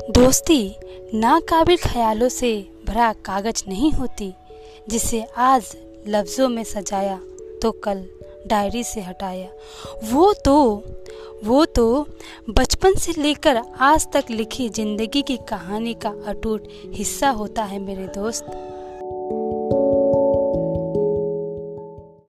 दोस्ती नाकाबिल ख्यालों से भरा कागज़ नहीं होती, जिसे आज लफ्ज़ों में सजाया तो कल डायरी से हटाया। वो तो वो तो बचपन से लेकर आज तक लिखी ज़िंदगी की कहानी का अटूट हिस्सा होता है मेरे दोस्त।